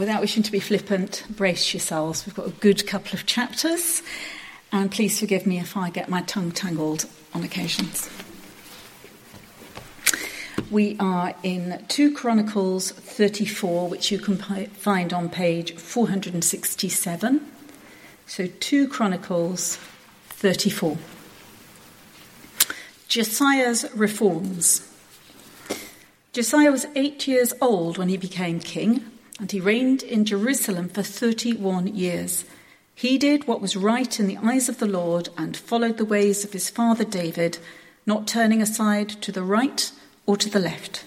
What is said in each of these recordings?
without wishing to be flippant, brace yourselves. We've got a good couple of chapters, and please forgive me if I get my tongue tangled on occasions. We are in 2 Chronicles 34, which you can find on page 467. So 2 Chronicles 34. Josiah's reforms. Josiah was eight years old when he became king, and he reigned in Jerusalem for 31 years. He did what was right in the eyes of the Lord and followed the ways of his father David, not turning aside to the right or to the left.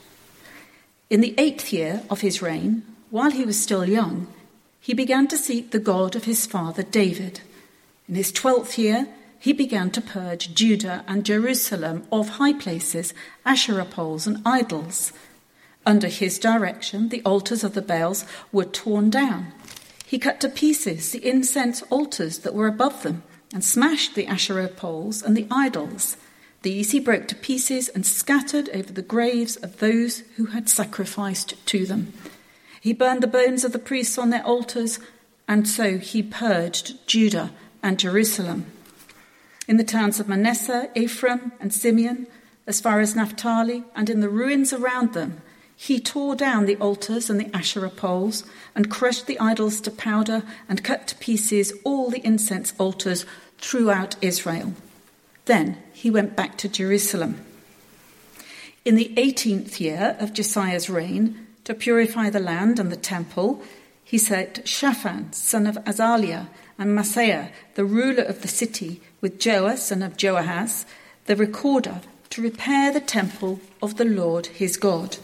In the eighth year of his reign, while he was still young, he began to seek the God of his father David. In his twelfth year, he began to purge Judah and Jerusalem of high places, Asherah poles, and idols. Under his direction, the altars of the Baals were torn down. He cut to pieces the incense altars that were above them and smashed the Asherah poles and the idols. These he broke to pieces and scattered over the graves of those who had sacrificed to them. He burned the bones of the priests on their altars, and so he purged Judah and Jerusalem. In the towns of Manasseh, Ephraim, and Simeon, as far as Naphtali, and in the ruins around them, he tore down the altars and the Asherah poles, and crushed the idols to powder, and cut to pieces all the incense altars throughout Israel. Then he went back to Jerusalem. In the 18th year of Josiah's reign, to purify the land and the temple, he set Shaphan, son of Azaliah, and Maaseiah, the ruler of the city, with Joah, son of Joahaz, the recorder, to repair the temple of the Lord his God.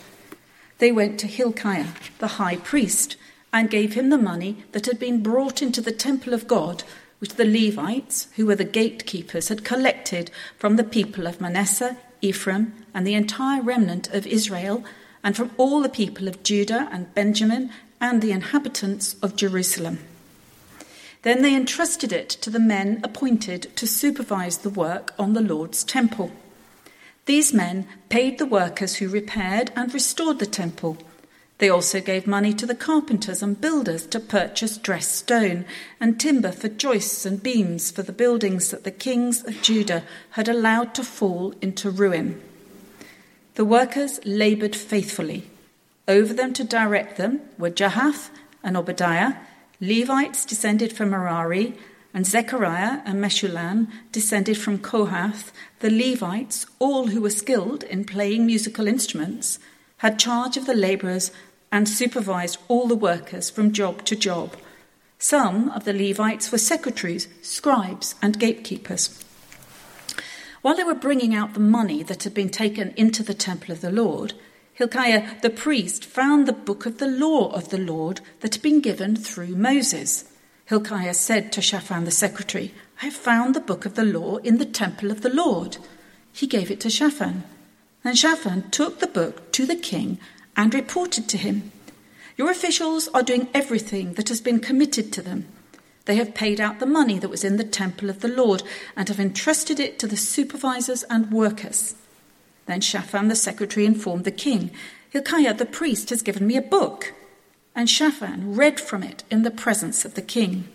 They went to Hilkiah, the high priest, and gave him the money that had been brought into the temple of God which the Levites, who were the gatekeepers, had collected from the people of Manasseh, Ephraim, and the entire remnant of Israel, and from all the people of Judah and Benjamin, and the inhabitants of Jerusalem. Then they entrusted it to the men appointed to supervise the work on the Lord's temple. These men paid the workers who repaired and restored the temple they also gave money to the carpenters and builders to purchase dressed stone and timber for joists and beams for the buildings that the kings of Judah had allowed to fall into ruin. The workers labored faithfully. Over them to direct them were Jahath and Obadiah, Levites descended from Merari, and Zechariah and Meshullam descended from Kohath. The Levites, all who were skilled in playing musical instruments, had charge of the labourers and supervised all the workers from job to job. Some of the Levites were secretaries, scribes, and gatekeepers. While they were bringing out the money that had been taken into the temple of the Lord, Hilkiah the priest found the book of the law of the Lord that had been given through Moses. Hilkiah said to Shaphan the secretary, I have found the book of the law in the temple of the Lord. He gave it to Shaphan. And Shaphan took the book to the king and reported to him. Your officials are doing everything that has been committed to them. They have paid out the money that was in the temple of the Lord and have entrusted it to the supervisors and workers. Then Shaphan the secretary informed the king, Hilkiah the priest has given me a book. And Shaphan read from it in the presence of the king.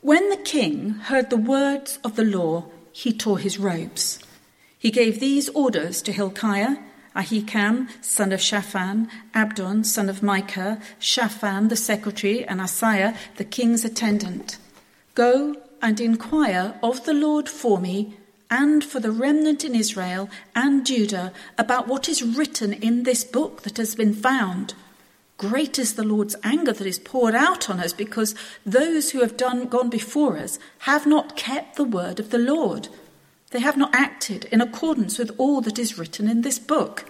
When the king heard the words of the law, he tore his robes. He gave these orders to Hilkiah Ahikam, son of Shaphan, Abdon, son of Micah, Shaphan, the secretary, and Asaiah, the king's attendant. Go and inquire of the Lord for me and for the remnant in Israel and Judah about what is written in this book that has been found. Great is the Lord's anger that is poured out on us because those who have done, gone before us have not kept the word of the Lord. They have not acted in accordance with all that is written in this book.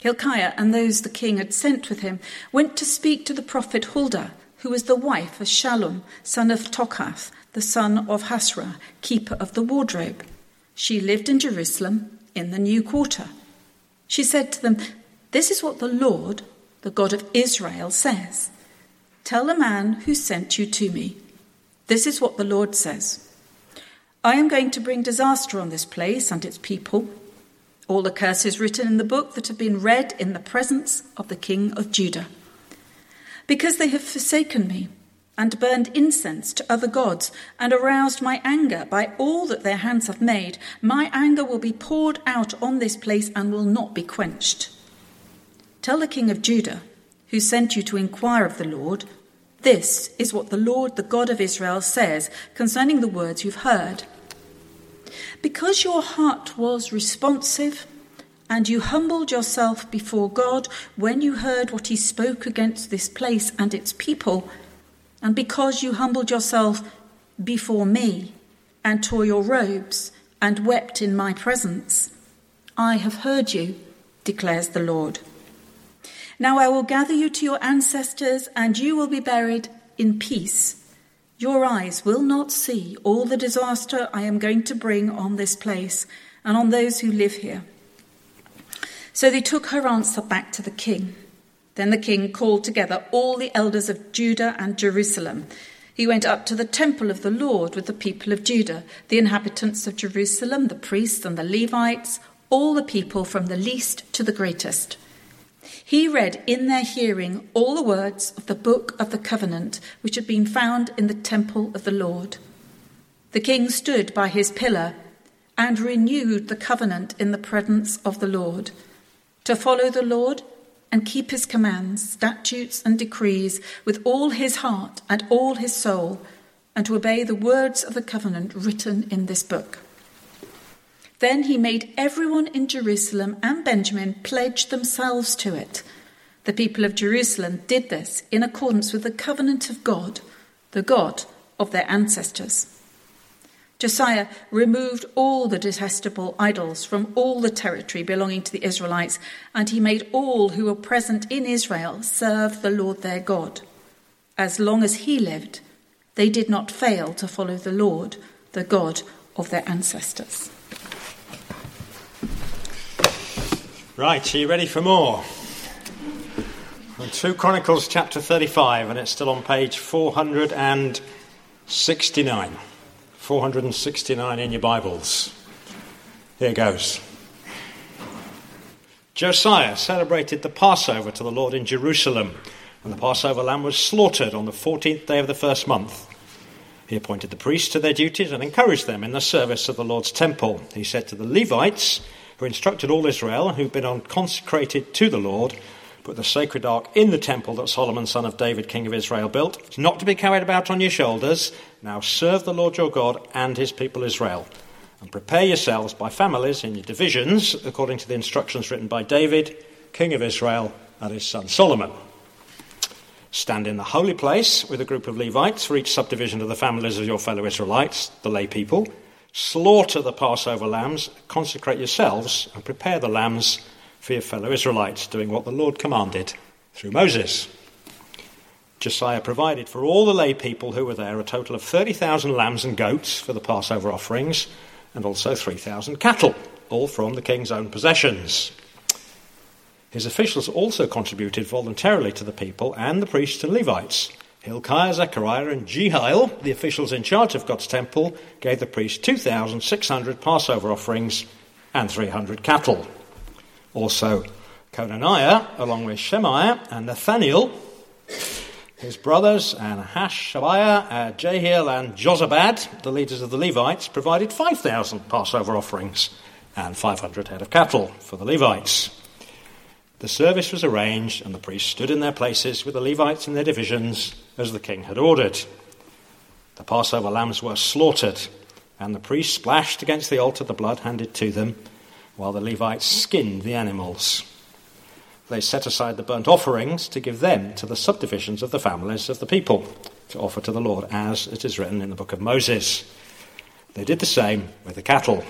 Hilkiah and those the king had sent with him went to speak to the prophet Huldah, who was the wife of Shallum, son of Tokhath, the son of Hasrah, keeper of the wardrobe. She lived in Jerusalem in the new quarter. She said to them, This is what the Lord, the God of Israel, says. Tell the man who sent you to me. This is what the Lord says. I am going to bring disaster on this place and its people. All the curses written in the book that have been read in the presence of the king of Judah. Because they have forsaken me and burned incense to other gods and aroused my anger by all that their hands have made, my anger will be poured out on this place and will not be quenched. Tell the king of Judah, who sent you to inquire of the Lord, this is what the Lord, the God of Israel, says concerning the words you've heard. Because your heart was responsive, and you humbled yourself before God when you heard what he spoke against this place and its people, and because you humbled yourself before me and tore your robes and wept in my presence, I have heard you, declares the Lord. Now I will gather you to your ancestors, and you will be buried in peace. Your eyes will not see all the disaster I am going to bring on this place and on those who live here. So they took her answer back to the king. Then the king called together all the elders of Judah and Jerusalem. He went up to the temple of the Lord with the people of Judah, the inhabitants of Jerusalem, the priests and the Levites, all the people from the least to the greatest. He read in their hearing all the words of the book of the covenant which had been found in the temple of the Lord. The king stood by his pillar and renewed the covenant in the presence of the Lord to follow the Lord and keep his commands, statutes, and decrees with all his heart and all his soul, and to obey the words of the covenant written in this book. Then he made everyone in Jerusalem and Benjamin pledge themselves to it. The people of Jerusalem did this in accordance with the covenant of God, the God of their ancestors. Josiah removed all the detestable idols from all the territory belonging to the Israelites, and he made all who were present in Israel serve the Lord their God. As long as he lived, they did not fail to follow the Lord, the God of their ancestors. Right, are you ready for more? 2 Chronicles chapter 35, and it's still on page 469. 469 in your Bibles. Here it goes. Josiah celebrated the Passover to the Lord in Jerusalem, and the Passover lamb was slaughtered on the 14th day of the first month. He appointed the priests to their duties and encouraged them in the service of the Lord's temple. He said to the Levites, who instructed all Israel, who've been consecrated to the Lord, put the sacred ark in the temple that Solomon, son of David, king of Israel, built. It's not to be carried about on your shoulders. Now serve the Lord your God and his people Israel. And prepare yourselves by families in your divisions, according to the instructions written by David, king of Israel, and his son Solomon. Stand in the holy place with a group of Levites for each subdivision of the families of your fellow Israelites, the lay people. Slaughter the Passover lambs, consecrate yourselves, and prepare the lambs for your fellow Israelites, doing what the Lord commanded through Moses. Josiah provided for all the lay people who were there a total of 30,000 lambs and goats for the Passover offerings, and also 3,000 cattle, all from the king's own possessions. His officials also contributed voluntarily to the people and the priests and Levites. Hilkiah, Zechariah, and Jehiel, the officials in charge of God's temple, gave the priests 2,600 Passover offerings and 300 cattle. Also, Conaniah, along with Shemaiah and Nathaniel, his brothers, and Hashabiah, uh, Jehiel, and Jozabad, the leaders of the Levites, provided 5,000 Passover offerings and 500 head of cattle for the Levites. The service was arranged, and the priests stood in their places with the Levites in their divisions as the king had ordered. The Passover lambs were slaughtered, and the priests splashed against the altar the blood handed to them while the Levites skinned the animals. They set aside the burnt offerings to give them to the subdivisions of the families of the people to offer to the Lord, as it is written in the book of Moses. They did the same with the cattle.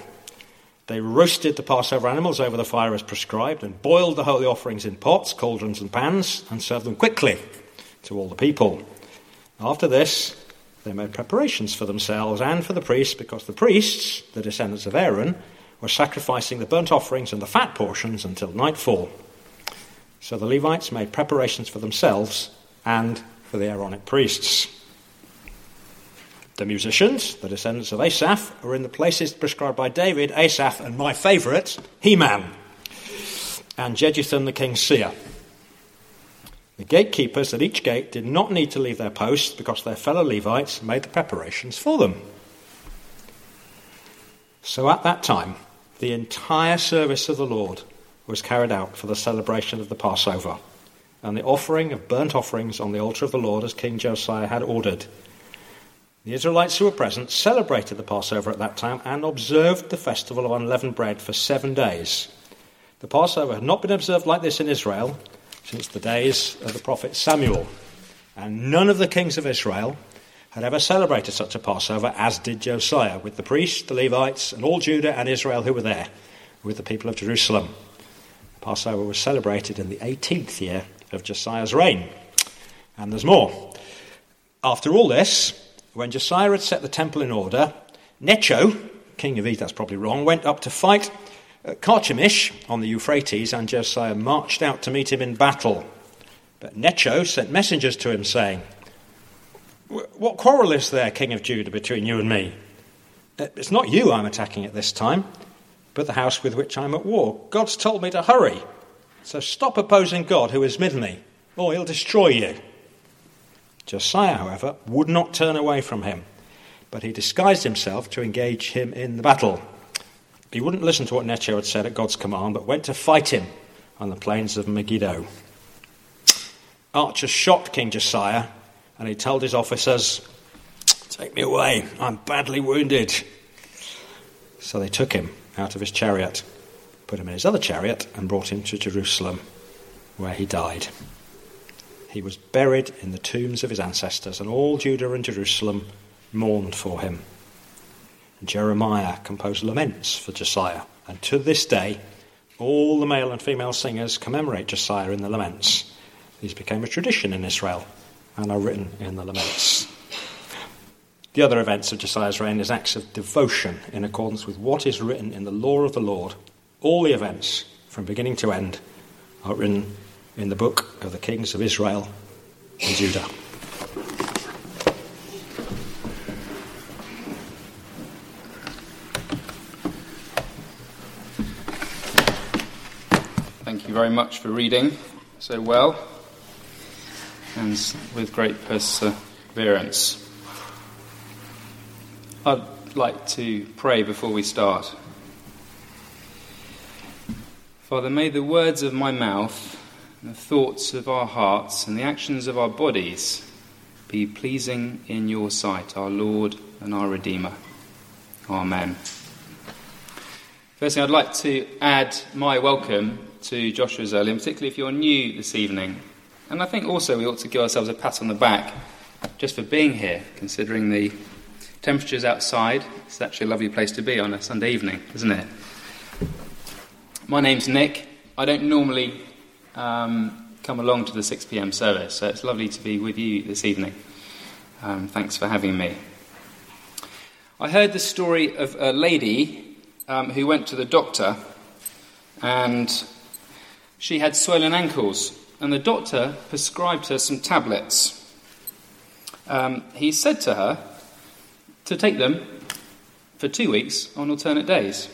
They roasted the Passover animals over the fire as prescribed and boiled the holy offerings in pots, cauldrons, and pans and served them quickly to all the people. After this, they made preparations for themselves and for the priests because the priests, the descendants of Aaron, were sacrificing the burnt offerings and the fat portions until nightfall. So the Levites made preparations for themselves and for the Aaronic priests. The musicians, the descendants of Asaph, were in the places prescribed by David, Asaph, and my favourite, Heman, and Jeduthun the king's seer. The gatekeepers at each gate did not need to leave their posts because their fellow Levites made the preparations for them. So at that time, the entire service of the Lord was carried out for the celebration of the Passover and the offering of burnt offerings on the altar of the Lord as King Josiah had ordered. The Israelites who were present celebrated the Passover at that time and observed the festival of unleavened bread for seven days. The Passover had not been observed like this in Israel since the days of the prophet Samuel, and none of the kings of Israel had ever celebrated such a Passover as did Josiah, with the priests, the Levites, and all Judah and Israel who were there, with the people of Jerusalem. The Passover was celebrated in the 18th year of Josiah's reign. And there's more. After all this, when Josiah had set the temple in order, Necho, king of Egypt, that's probably wrong, went up to fight Carchemish on the Euphrates, and Josiah marched out to meet him in battle. But Necho sent messengers to him, saying, What quarrel is there, king of Judah, between you and me? Uh, it's not you I'm attacking at this time, but the house with which I'm at war. God's told me to hurry. So stop opposing God who has made me, or he'll destroy you. Josiah, however, would not turn away from him, but he disguised himself to engage him in the battle. He wouldn't listen to what Necho had said at God's command, but went to fight him on the plains of Megiddo. Archers shot King Josiah, and he told his officers, Take me away, I'm badly wounded. So they took him out of his chariot put him in his other chariot, and brought him to Jerusalem, where he died. He was buried in the tombs of his ancestors, and all Judah and Jerusalem mourned for him. And Jeremiah composed laments for Josiah, and to this day, all the male and female singers commemorate Josiah in the laments. These became a tradition in Israel and are written in the laments. The other events of Josiah's reign is acts of devotion in accordance with what is written in the law of the Lord all the events, from beginning to end, are written in the book of the kings of Israel and Judah. Thank you very much for reading so well and with great perseverance. I'd like to pray before we start. Father, may the words of my mouth, the thoughts of our hearts, and the actions of our bodies be pleasing in your sight, our Lord and our Redeemer. Amen. Firstly, I'd like to add my welcome to Joshua's early, particularly if you're new this evening. And I think also we ought to give ourselves a pat on the back just for being here, considering the temperatures outside. It's actually a lovely place to be on a Sunday evening, isn't it? My name's Nick. I don't normally um, come along to the 6 pm service, so it's lovely to be with you this evening. Um, thanks for having me. I heard the story of a lady um, who went to the doctor and she had swollen ankles, and the doctor prescribed her some tablets. Um, he said to her to take them for two weeks on alternate days.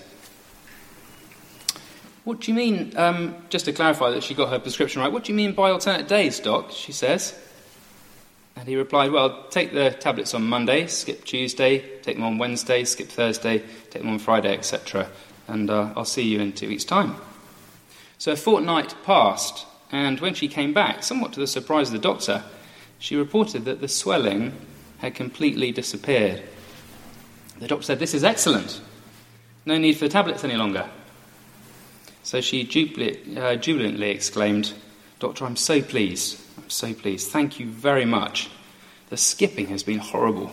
What do you mean, um, just to clarify that she got her prescription right, what do you mean by alternate days, Doc? She says. And he replied, Well, take the tablets on Monday, skip Tuesday, take them on Wednesday, skip Thursday, take them on Friday, etc. And uh, I'll see you in two weeks' time. So a fortnight passed, and when she came back, somewhat to the surprise of the doctor, she reported that the swelling had completely disappeared. The doctor said, This is excellent. No need for tablets any longer. So she uh, jubilantly exclaimed, Doctor, I'm so pleased. I'm so pleased. Thank you very much. The skipping has been horrible.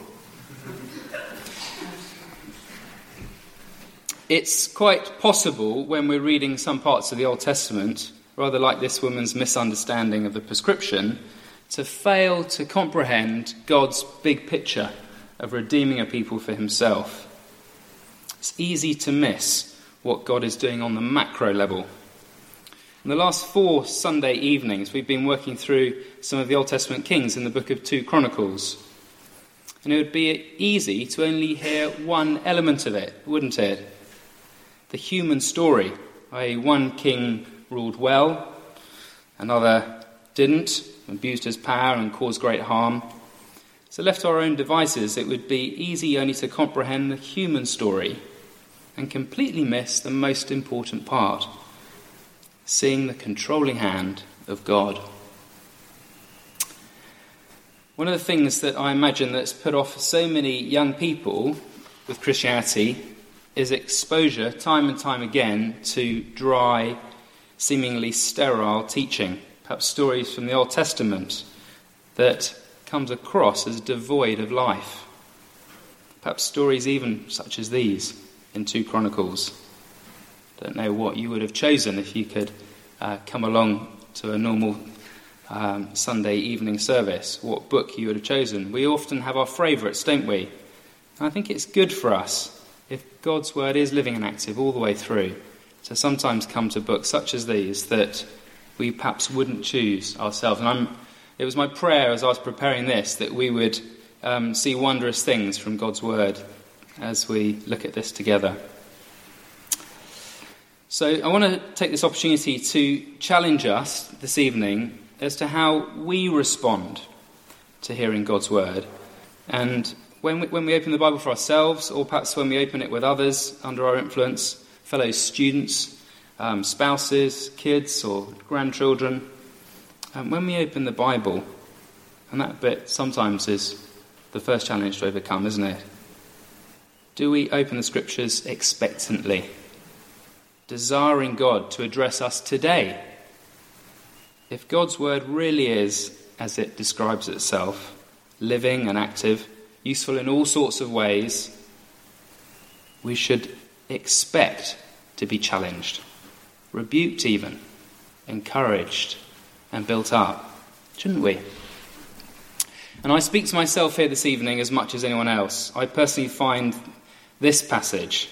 It's quite possible when we're reading some parts of the Old Testament, rather like this woman's misunderstanding of the prescription, to fail to comprehend God's big picture of redeeming a people for himself. It's easy to miss what God is doing on the macro level. In the last four Sunday evenings, we've been working through some of the Old Testament kings in the book of 2 Chronicles. And it would be easy to only hear one element of it, wouldn't it? The human story, i.e., one king ruled well, another didn't, abused his power, and caused great harm. So, left to our own devices, it would be easy only to comprehend the human story and completely miss the most important part seeing the controlling hand of God. One of the things that I imagine that's put off so many young people with Christianity is exposure, time and time again, to dry, seemingly sterile teaching, perhaps stories from the Old Testament that comes across as devoid of life. Perhaps stories even such as these in 2 Chronicles. Don't know what you would have chosen if you could uh, come along to a normal um, Sunday evening service, what book you would have chosen. We often have our favourites, don't we? I think it's good for us if God's word is living and active all the way through to sometimes come to books such as these that we perhaps wouldn't choose ourselves. And I'm, it was my prayer as I was preparing this that we would um, see wondrous things from God's word as we look at this together. So I want to take this opportunity to challenge us this evening as to how we respond to hearing God's word. And when we, when we open the Bible for ourselves, or perhaps when we open it with others under our influence, fellow students, um, spouses, kids, or grandchildren, and when we open the Bible, and that bit sometimes is the first challenge to overcome, isn't it? Do we open the scriptures expectantly, desiring God to address us today? If God's word really is, as it describes itself, living and active, useful in all sorts of ways, we should expect to be challenged, rebuked even, encouraged, and built up, shouldn't we? And I speak to myself here this evening as much as anyone else. I personally find this passage,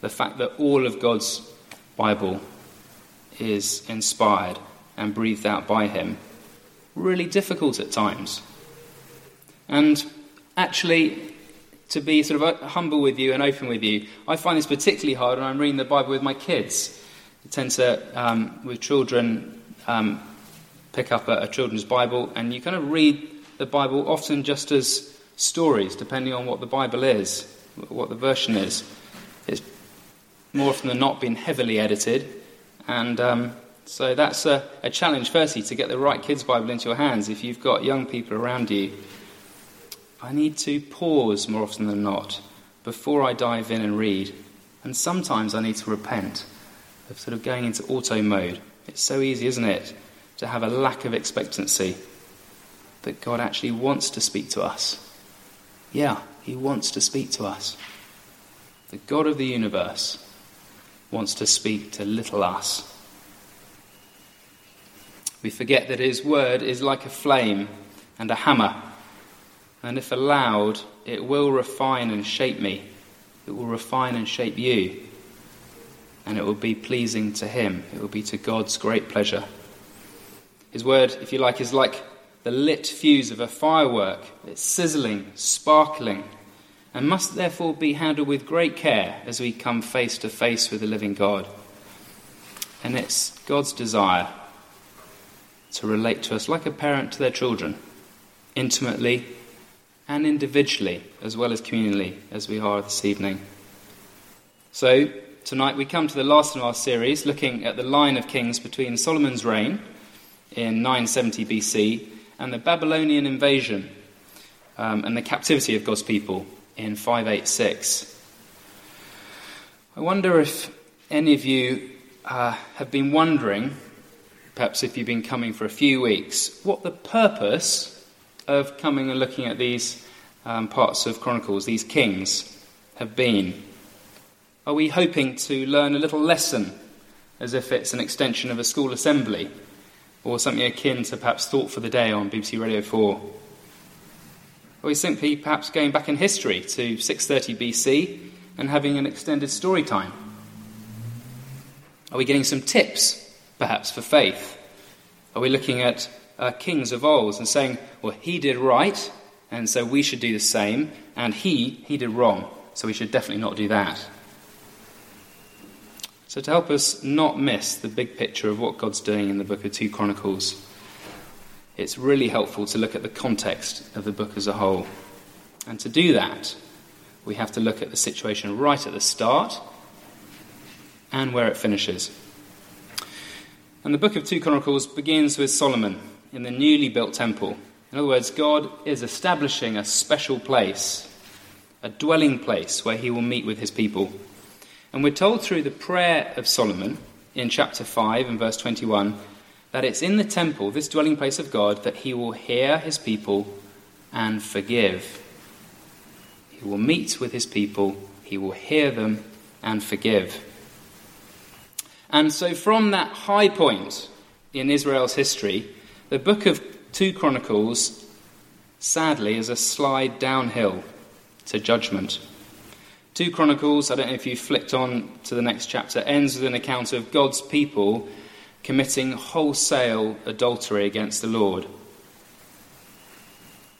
the fact that all of God's Bible is inspired and breathed out by Him, really difficult at times. And actually, to be sort of humble with you and open with you, I find this particularly hard when I'm reading the Bible with my kids. I tend to, um, with children, um, pick up a, a children's Bible, and you kind of read the Bible often just as stories, depending on what the Bible is, what the version is. It's more often than not been heavily edited, and um, so that's a, a challenge, firstly, to get the right kids' Bible into your hands if you've got young people around you. I need to pause more often than not before I dive in and read. And sometimes I need to repent of sort of going into auto mode. It's so easy, isn't it, to have a lack of expectancy that God actually wants to speak to us. Yeah, He wants to speak to us. The God of the universe wants to speak to little us. We forget that His word is like a flame and a hammer and if allowed, it will refine and shape me. It will refine and shape you. And it will be pleasing to Him. It will be to God's great pleasure. His word, if you like, is like the lit fuse of a firework. It's sizzling, sparkling, and must therefore be handled with great care as we come face to face with the living God. And it's God's desire to relate to us like a parent to their children, intimately and individually as well as communally as we are this evening. So, tonight we come to the last in our series looking at the line of kings between Solomon's reign in 970 BC and the Babylonian invasion um, and the captivity of God's people in 586. I wonder if any of you uh, have been wondering, perhaps if you've been coming for a few weeks, what the purpose of coming and looking at these um, parts of Chronicles, these kings, have been? Are we hoping to learn a little lesson as if it's an extension of a school assembly or something akin to perhaps Thought for the Day on BBC Radio 4? Or we simply perhaps going back in history to 630 BC and having an extended story time? Are we getting some tips, perhaps, for faith? Are we looking at uh, kings of old and saying, well, he did right, and so we should do the same, and he, he did wrong, so we should definitely not do that. So, to help us not miss the big picture of what God's doing in the book of 2 Chronicles, it's really helpful to look at the context of the book as a whole. And to do that, we have to look at the situation right at the start and where it finishes. And the book of 2 Chronicles begins with Solomon in the newly built temple. In other words, God is establishing a special place, a dwelling place where he will meet with his people. And we're told through the prayer of Solomon in chapter 5 and verse 21 that it's in the temple, this dwelling place of God, that he will hear his people and forgive. He will meet with his people, he will hear them and forgive. And so, from that high point in Israel's history, the book of 2 Chronicles, sadly, is a slide downhill to judgment. 2 Chronicles, I don't know if you flicked on to the next chapter, ends with an account of God's people committing wholesale adultery against the Lord.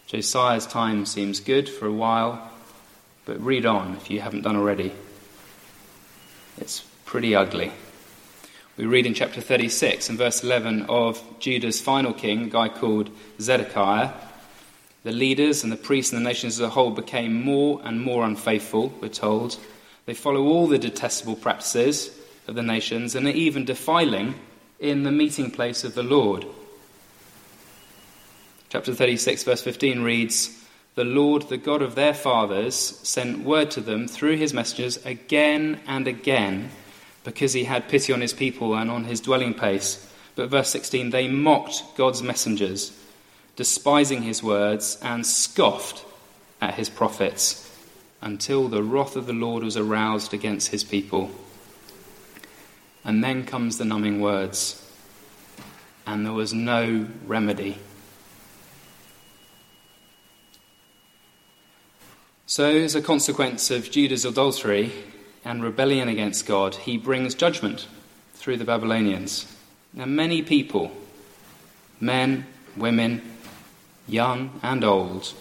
Josiah's time seems good for a while, but read on if you haven't done already. It's pretty ugly. We read in chapter 36 and verse 11 of Judah's final king, a guy called Zedekiah. The leaders and the priests and the nations as a whole became more and more unfaithful, we're told. They follow all the detestable practices of the nations and are even defiling in the meeting place of the Lord. Chapter 36, verse 15 reads The Lord, the God of their fathers, sent word to them through his messengers again and again because he had pity on his people and on his dwelling place. But verse 16, they mocked God's messengers, despising his words, and scoffed at his prophets, until the wrath of the Lord was aroused against his people. And then comes the numbing words, and there was no remedy. So, as a consequence of Judah's adultery, and rebellion against God, he brings judgment through the Babylonians. Now, many people, men, women, young and old,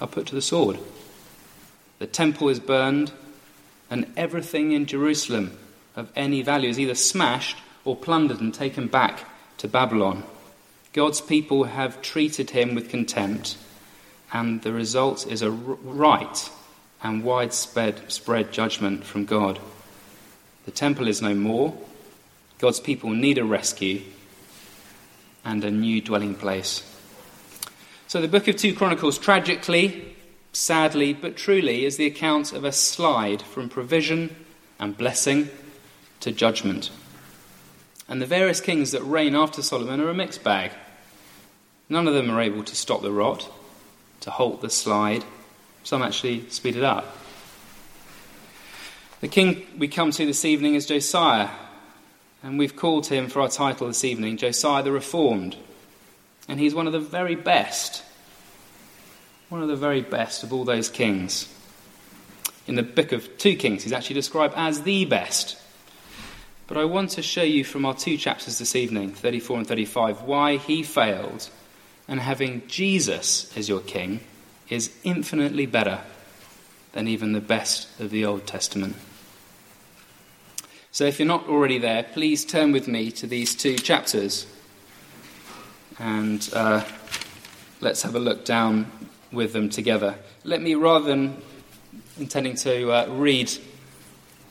are put to the sword. The temple is burned, and everything in Jerusalem of any value is either smashed or plundered and taken back to Babylon. God's people have treated him with contempt, and the result is a right and widespread spread judgment from God. The temple is no more. God's people need a rescue and a new dwelling place. So the book of 2 Chronicles, tragically, sadly, but truly, is the account of a slide from provision and blessing to judgment. And the various kings that reign after Solomon are a mixed bag. None of them are able to stop the rot, to halt the slide, some actually speed it up. The king we come to this evening is Josiah, and we've called him for our title this evening Josiah the Reformed. And he's one of the very best, one of the very best of all those kings. In the book of 2 Kings, he's actually described as the best. But I want to show you from our two chapters this evening, 34 and 35, why he failed, and having Jesus as your king is infinitely better than even the best of the Old Testament. So if you're not already there, please turn with me to these two chapters and uh, let's have a look down with them together. Let me, rather than intending to uh, read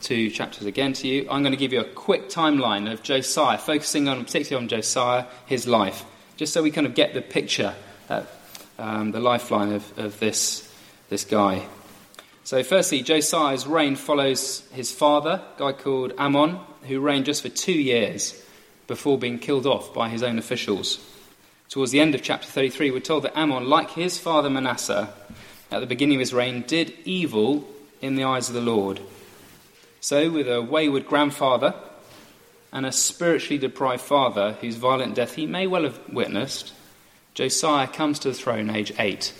two chapters again to you, I'm going to give you a quick timeline of Josiah, focusing on particularly on Josiah, his life, just so we kind of get the picture that um, the lifeline of, of this, this guy. So, firstly, Josiah's reign follows his father, a guy called Amon, who reigned just for two years before being killed off by his own officials. Towards the end of chapter 33, we're told that Amon, like his father Manasseh, at the beginning of his reign, did evil in the eyes of the Lord. So, with a wayward grandfather and a spiritually deprived father whose violent death he may well have witnessed, Josiah comes to the throne age 8.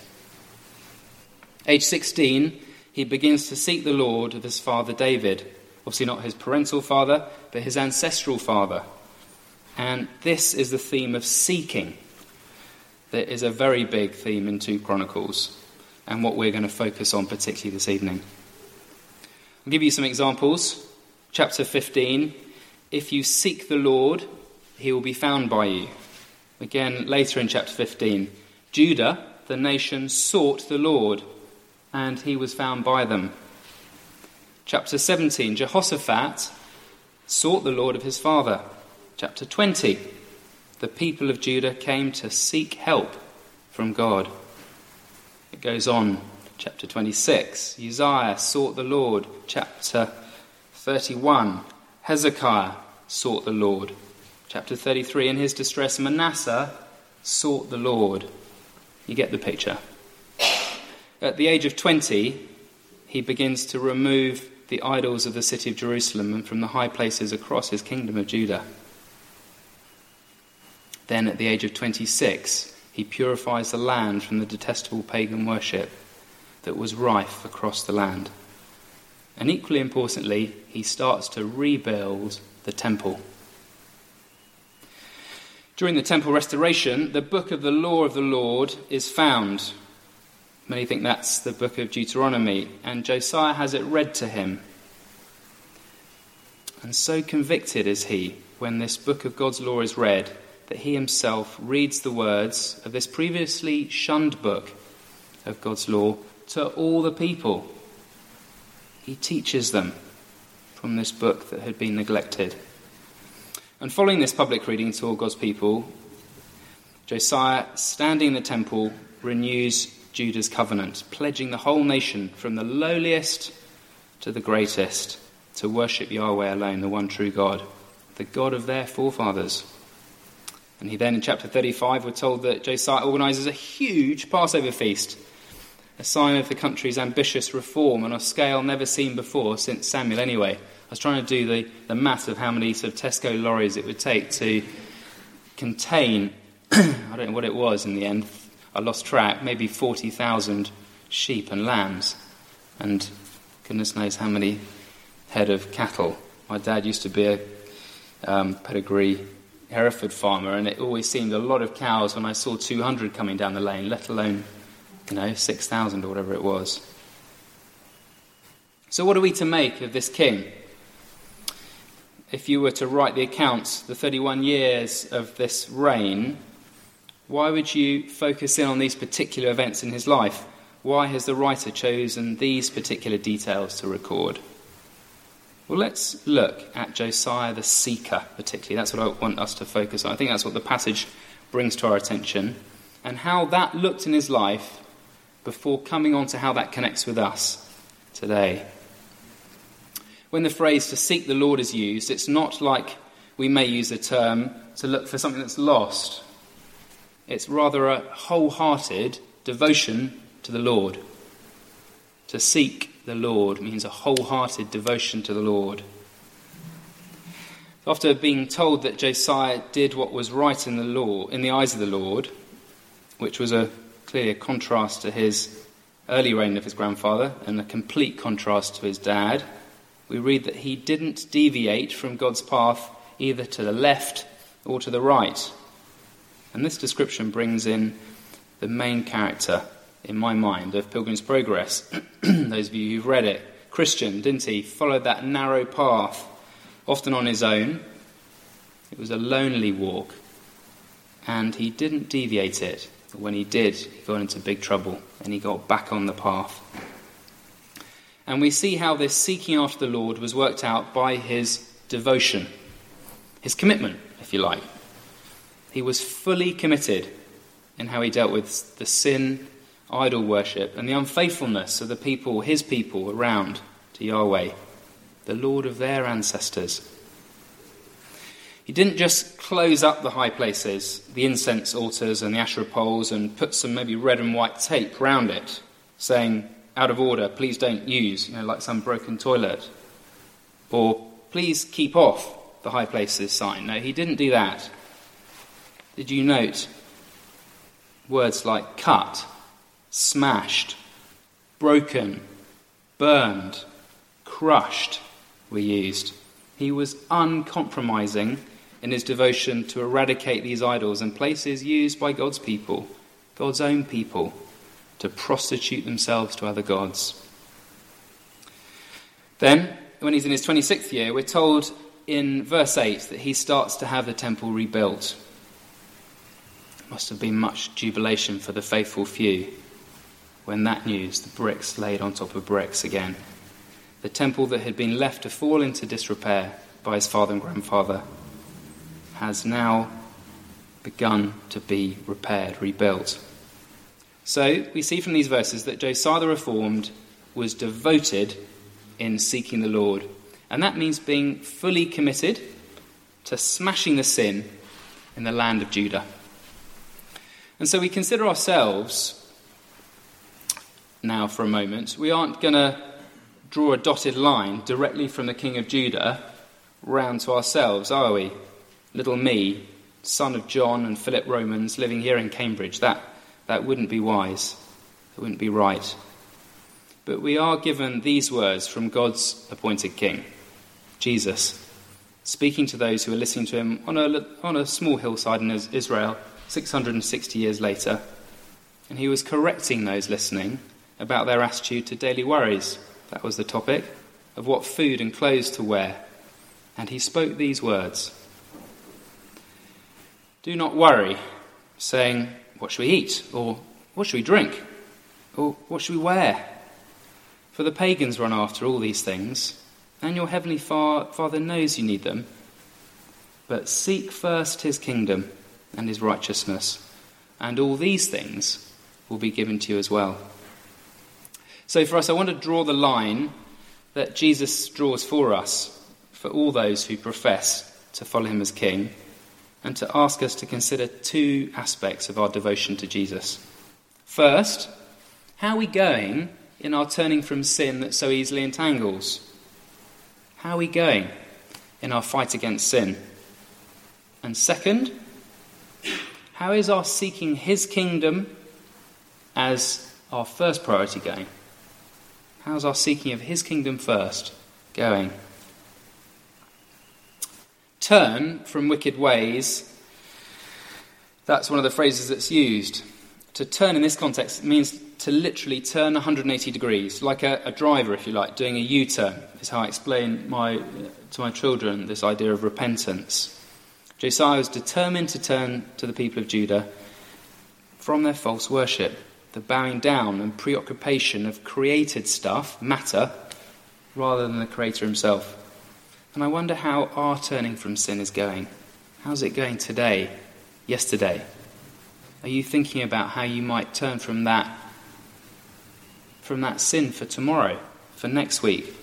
Age 16, he begins to seek the Lord of his father David. Obviously, not his parental father, but his ancestral father. And this is the theme of seeking. There is a very big theme in 2 Chronicles, and what we're going to focus on particularly this evening. I'll give you some examples. Chapter 15 If you seek the Lord, he will be found by you. Again, later in chapter 15, Judah, the nation, sought the Lord, and he was found by them. Chapter 17, Jehoshaphat sought the Lord of his father. Chapter 20, the people of Judah came to seek help from God. It goes on, chapter 26, Uzziah sought the Lord. Chapter 31, Hezekiah sought the Lord. Chapter 33, in his distress, Manasseh sought the Lord. You get the picture. At the age of 20, he begins to remove the idols of the city of Jerusalem and from the high places across his kingdom of Judah. Then, at the age of 26, he purifies the land from the detestable pagan worship that was rife across the land. And equally importantly, he starts to rebuild the temple. During the temple restoration, the book of the law of the Lord is found. Many think that's the book of Deuteronomy, and Josiah has it read to him. And so convicted is he when this book of God's law is read that he himself reads the words of this previously shunned book of God's law to all the people. He teaches them from this book that had been neglected. And following this public reading to all God's people, Josiah, standing in the temple, renews Judah's covenant, pledging the whole nation from the lowliest to the greatest to worship Yahweh alone, the one true God, the God of their forefathers. And he then, in chapter 35, we're told that Josiah organizes a huge Passover feast, a sign of the country's ambitious reform on a scale never seen before since Samuel, anyway. I was trying to do the, the math of how many sort of Tesco lorries it would take to contain, I don't know what it was in the end, I lost track, maybe 40,000 sheep and lambs, and goodness knows how many head of cattle. My dad used to be a um, pedigree Hereford farmer, and it always seemed a lot of cows when I saw 200 coming down the lane, let alone, you know, 6,000 or whatever it was. So, what are we to make of this king? If you were to write the accounts, the 31 years of this reign, why would you focus in on these particular events in his life? Why has the writer chosen these particular details to record? Well, let's look at Josiah the seeker, particularly. That's what I want us to focus on. I think that's what the passage brings to our attention, and how that looked in his life before coming on to how that connects with us today. When the phrase to seek the Lord is used, it's not like we may use the term to look for something that's lost. It's rather a wholehearted devotion to the Lord. To seek the Lord means a wholehearted devotion to the Lord. After being told that Josiah did what was right in the law, in the eyes of the Lord, which was a clear contrast to his early reign of his grandfather and a complete contrast to his dad, we read that he didn't deviate from God's path either to the left or to the right. And this description brings in the main character in my mind, of Pilgrim's Progress. Those of you who've read it, Christian, didn't he? Followed that narrow path, often on his own. It was a lonely walk, and he didn't deviate it. But when he did, he got into big trouble, and he got back on the path. And we see how this seeking after the Lord was worked out by his devotion, his commitment, if you like. He was fully committed in how he dealt with the sin idol worship and the unfaithfulness of the people, his people, around to Yahweh, the Lord of their ancestors. He didn't just close up the high places, the incense altars and the Asherah poles, and put some maybe red and white tape round it, saying, out of order, please don't use, you know, like some broken toilet. Or, please keep off the high places sign. No, he didn't do that. Did you note words like cut smashed, broken, burned, crushed were used. He was uncompromising in his devotion to eradicate these idols and places used by God's people, God's own people, to prostitute themselves to other gods. Then, when he's in his 26th year, we're told in verse 8 that he starts to have the temple rebuilt. Must have been much jubilation for the faithful few when that news, the bricks laid on top of bricks again. The temple that had been left to fall into disrepair by his father and grandfather has now begun to be repaired, rebuilt. So we see from these verses that Josiah the Reformed was devoted in seeking the Lord. And that means being fully committed to smashing the sin in the land of Judah. And so we consider ourselves now for a moment. We aren't going to draw a dotted line directly from the king of Judah round to ourselves, are we? Little me, son of John and Philip Romans, living here in Cambridge. That, that wouldn't be wise. It wouldn't be right. But we are given these words from God's appointed king, Jesus, speaking to those who are listening to him on a, on a small hillside in Israel 660 years later. And he was correcting those listening about their attitude to daily worries. That was the topic of what food and clothes to wear. And he spoke these words Do not worry, saying, What shall we eat? Or what shall we drink? Or what shall we wear? For the pagans run after all these things, and your heavenly Father knows you need them. But seek first his kingdom and his righteousness, and all these things will be given to you as well. So, for us, I want to draw the line that Jesus draws for us, for all those who profess to follow him as king, and to ask us to consider two aspects of our devotion to Jesus. First, how are we going in our turning from sin that so easily entangles? How are we going in our fight against sin? And second, how is our seeking his kingdom as our first priority going? How's our seeking of his kingdom first going? Turn from wicked ways. That's one of the phrases that's used. To turn in this context means to literally turn 180 degrees, like a, a driver, if you like, doing a U turn, is how I explain my, to my children this idea of repentance. Josiah was determined to turn to the people of Judah from their false worship the bowing down and preoccupation of created stuff, matter, rather than the Creator Himself. And I wonder how our turning from sin is going. How's it going today, yesterday? Are you thinking about how you might turn from that from that sin for tomorrow, for next week,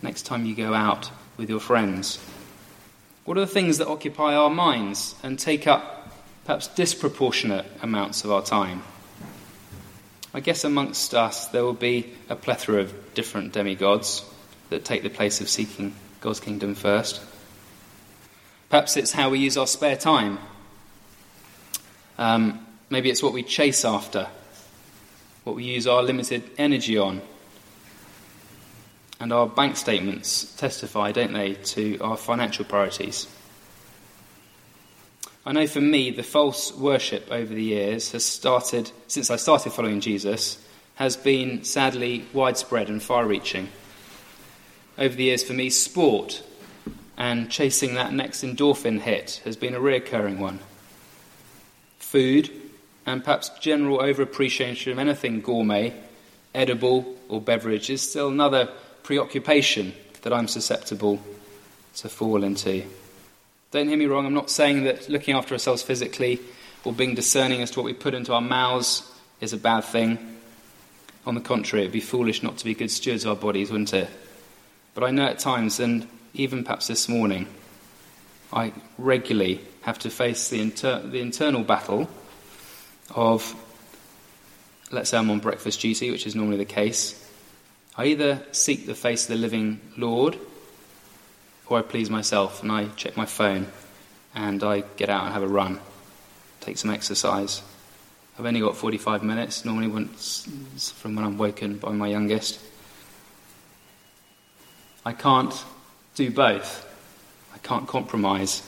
next time you go out with your friends? What are the things that occupy our minds and take up perhaps disproportionate amounts of our time? I guess amongst us there will be a plethora of different demigods that take the place of seeking God's kingdom first. Perhaps it's how we use our spare time. Um, maybe it's what we chase after, what we use our limited energy on. And our bank statements testify, don't they, to our financial priorities. I know for me, the false worship over the years has started, since I started following Jesus, has been sadly widespread and far reaching. Over the years, for me, sport and chasing that next endorphin hit has been a reoccurring one. Food and perhaps general overappreciation of anything gourmet, edible, or beverage is still another preoccupation that I'm susceptible to fall into. Don't hear me wrong, I'm not saying that looking after ourselves physically or being discerning as to what we put into our mouths is a bad thing. On the contrary, it'd be foolish not to be good stewards of our bodies, wouldn't it? But I know at times, and even perhaps this morning, I regularly have to face the, inter- the internal battle of, let's say I'm on breakfast duty, which is normally the case. I either seek the face of the living Lord or I please myself and I check my phone and I get out and have a run, take some exercise. I've only got 45 minutes, normally once from when I'm woken by my youngest. I can't do both. I can't compromise.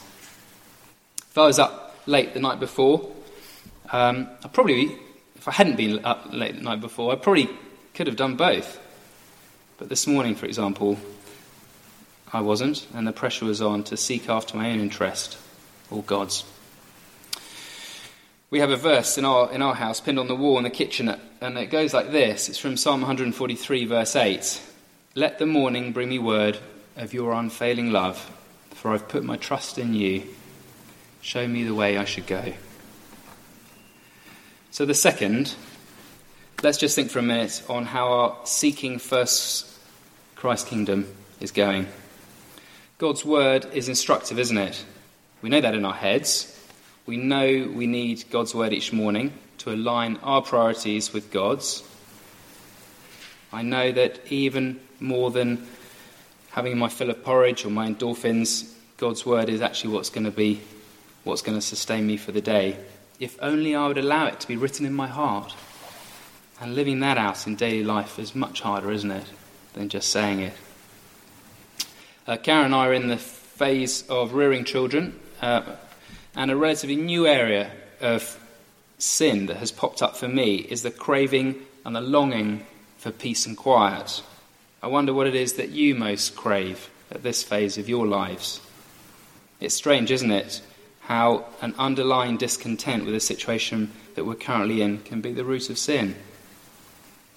If I was up late the night before, um, I probably, if I hadn't been up late the night before, I probably could have done both. But this morning, for example, I wasn't, and the pressure was on to seek after my own interest or God's. We have a verse in our, in our house pinned on the wall in the kitchen, and it goes like this it's from Psalm 143, verse 8. Let the morning bring me word of your unfailing love, for I've put my trust in you. Show me the way I should go. So, the second, let's just think for a minute on how our seeking first Christ's kingdom is going. God's word is instructive, isn't it? We know that in our heads. We know we need God's word each morning to align our priorities with God's. I know that even more than having my fill of porridge or my endorphins, God's word is actually what's going to be what's going to sustain me for the day. If only I would allow it to be written in my heart. And living that out in daily life is much harder, isn't it, than just saying it. Uh, Karen and I are in the phase of rearing children, uh, and a relatively new area of sin that has popped up for me is the craving and the longing for peace and quiet. I wonder what it is that you most crave at this phase of your lives. It's strange, isn't it, how an underlying discontent with the situation that we're currently in can be the root of sin.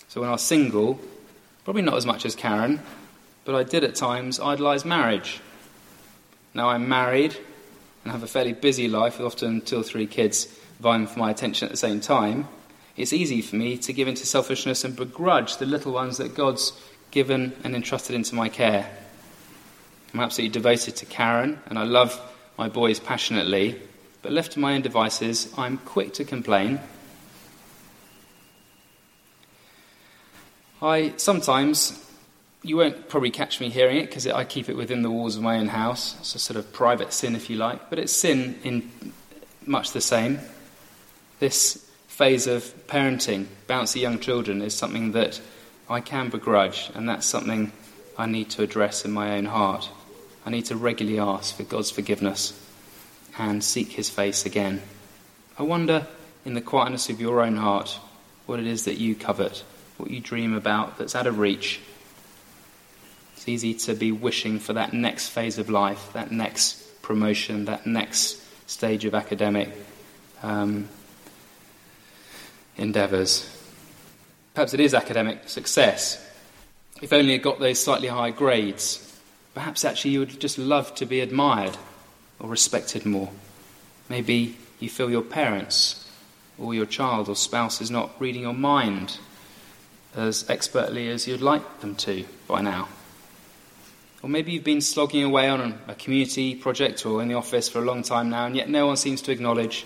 So when I was single, probably not as much as Karen, but I did at times idolise marriage. Now I'm married and have a fairly busy life with often two or three kids vying for my attention at the same time. It's easy for me to give into selfishness and begrudge the little ones that God's given and entrusted into my care. I'm absolutely devoted to Karen and I love my boys passionately, but left to my own devices, I'm quick to complain. I sometimes, you won't probably catch me hearing it because I keep it within the walls of my own house. It's a sort of private sin, if you like, but it's sin in much the same. This phase of parenting, bouncy young children, is something that I can begrudge, and that's something I need to address in my own heart. I need to regularly ask for God's forgiveness and seek His face again. I wonder, in the quietness of your own heart, what it is that you covet, what you dream about that's out of reach. Easy to be wishing for that next phase of life, that next promotion, that next stage of academic um, endeavours. Perhaps it is academic success. If only it got those slightly high grades, Perhaps actually you would just love to be admired or respected more. Maybe you feel your parents or your child or spouse is not reading your mind as expertly as you'd like them to by now. Or maybe you've been slogging away on a community project or in the office for a long time now, and yet no one seems to acknowledge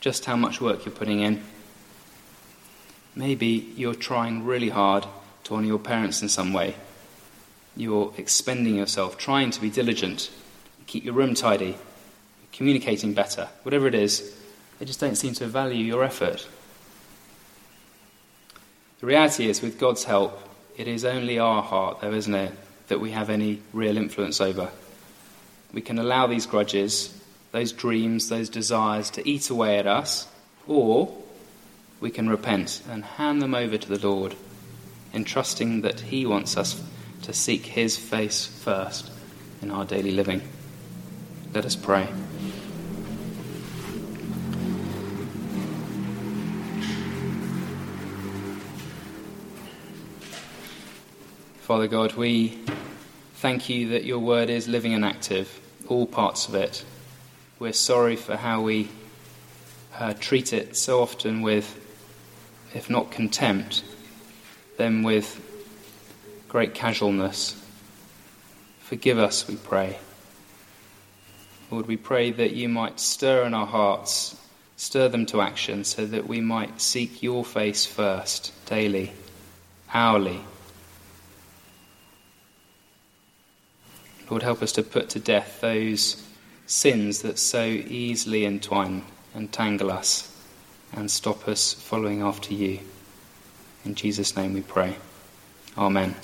just how much work you're putting in. Maybe you're trying really hard to honour your parents in some way, you're expending yourself, trying to be diligent, keep your room tidy, communicating better, whatever it is, they just don't seem to value your effort. The reality is, with God's help, it is only our heart, though, isn't it, that we have any real influence over. We can allow these grudges, those dreams, those desires to eat away at us, or we can repent and hand them over to the Lord, entrusting that He wants us to seek His face first in our daily living. Let us pray. Father God, we thank you that your word is living and active, all parts of it. We're sorry for how we uh, treat it so often with, if not contempt, then with great casualness. Forgive us, we pray. Lord, we pray that you might stir in our hearts, stir them to action, so that we might seek your face first, daily, hourly. Lord, help us to put to death those sins that so easily entwine and tangle us and stop us following after you. In Jesus' name we pray. Amen.